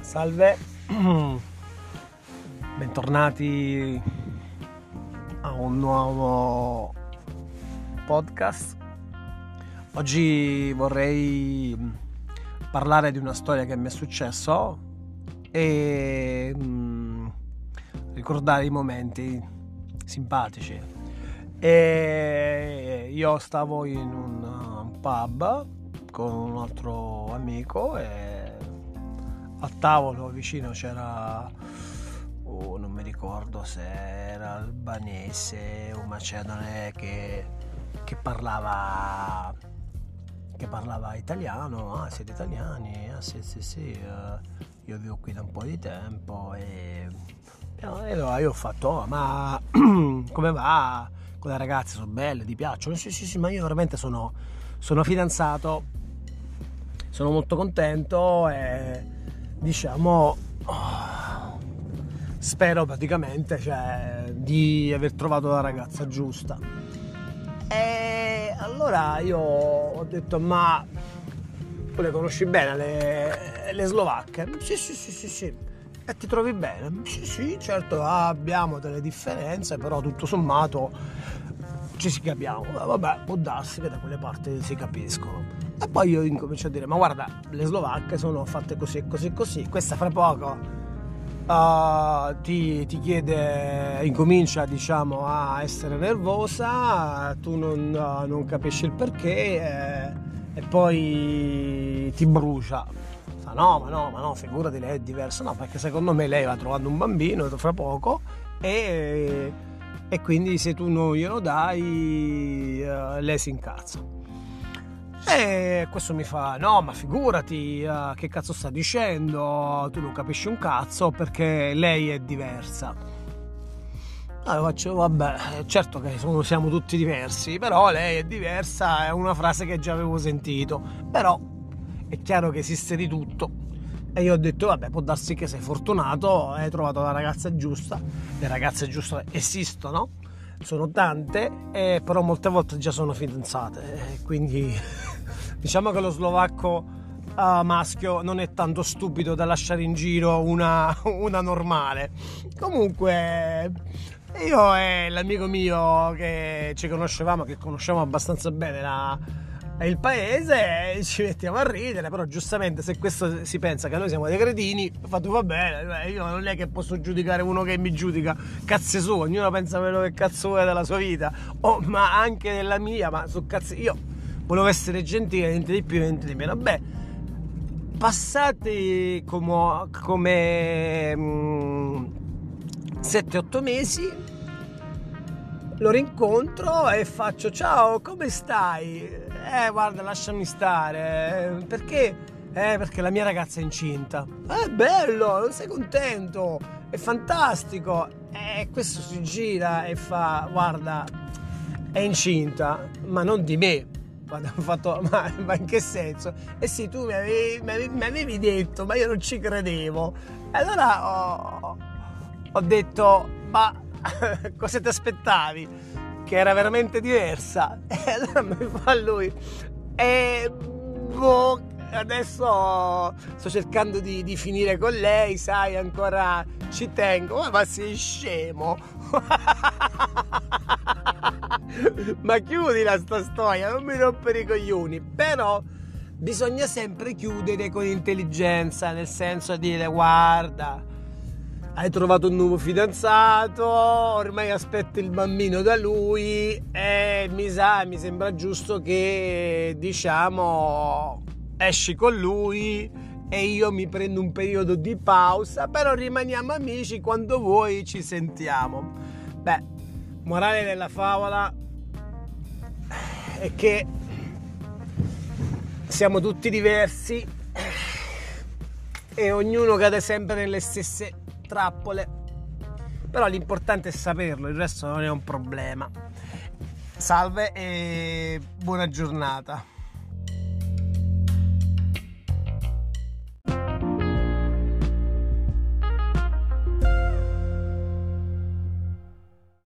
Salve, bentornati a un nuovo podcast. Oggi vorrei parlare di una storia che mi è successo e mm, ricordare i momenti simpatici. E io stavo in un pub con un altro amico e al tavolo vicino c'era oh, non mi ricordo se era albanese o macedone che, che parlava che parlava italiano ah siete italiani ah sì sì sì uh, io vivo qui da un po' di tempo e, e allora io ho fatto oh, ma come va? Con le ragazze sono belle ti piacciono? Sì sì sì ma io veramente sono, sono fidanzato sono molto contento e diciamo spero praticamente cioè, di aver trovato la ragazza giusta e allora io ho detto ma tu le conosci bene le, le slovacche? Sì, sì, sì, sì, sì. E ti trovi bene? Sì, sì, certo abbiamo delle differenze, però tutto sommato ci si capiamo. Vabbè, può darsi che da quelle parti si capiscono. E poi io incomincio a dire, ma guarda, le slovacche sono fatte così, così, così. Questa fra poco uh, ti, ti, chiede, incomincia diciamo a essere nervosa, tu non, uh, non capisci il perché e, e poi ti brucia. Fa, no, ma no, ma no, figurati, lei è diversa. No, perché secondo me lei va trovando un bambino fra poco e, e quindi se tu non glielo dai, uh, lei si incazza. E questo mi fa, no, ma figurati, uh, che cazzo sta dicendo? Tu non capisci un cazzo perché lei è diversa. Allora faccio, vabbè, certo che sono, siamo tutti diversi, però lei è diversa, è una frase che già avevo sentito. Però è chiaro che esiste di tutto. E io ho detto, vabbè, può darsi che sei fortunato, hai trovato la ragazza giusta. Le ragazze giuste esistono, sono tante, eh, però molte volte già sono fidanzate. Quindi diciamo che lo slovacco uh, maschio non è tanto stupido da lasciare in giro una, una normale. Comunque, io e l'amico mio che ci conoscevamo, che conosciamo abbastanza bene la, il paese, ci mettiamo a ridere, però giustamente se questo si pensa che noi siamo dei cretini, fatto va bene, io non è che posso giudicare uno che mi giudica, cazzo su, ognuno pensa quello che cazzo vuole della sua vita, oh, ma anche della mia, ma su cazzo, io volevo essere gentile, niente di più, niente di meno. Beh, passati come, come mm, 7-8 mesi, lo rincontro e faccio ciao, come stai? Eh, guarda, lasciami stare. Perché? Eh, perché la mia ragazza è incinta. È bello, non sei contento? È fantastico. E eh, questo si gira e fa, guarda, è incinta, ma non di me fatto, ma, ma, in che senso? Eh sì, tu mi avevi, mi, avevi, mi avevi, detto, ma io non ci credevo. Allora ho, ho detto, ma cosa ti aspettavi? Che era veramente diversa? E allora mi fa lui, e boh, adesso sto cercando di, di, finire con lei, sai, ancora ci tengo. Ma, ma sei scemo? ma chiudila sta storia, non mi rompere i coglioni. Però bisogna sempre chiudere con intelligenza, nel senso di dire guarda, hai trovato un nuovo fidanzato, ormai aspetti il bambino da lui e mi sa, mi sembra giusto che diciamo esci con lui e io mi prendo un periodo di pausa, però rimaniamo amici quando vuoi ci sentiamo. Beh, morale della favola è che siamo tutti diversi e ognuno cade sempre nelle stesse trappole. Però l'importante è saperlo, il resto non è un problema. Salve e buona giornata.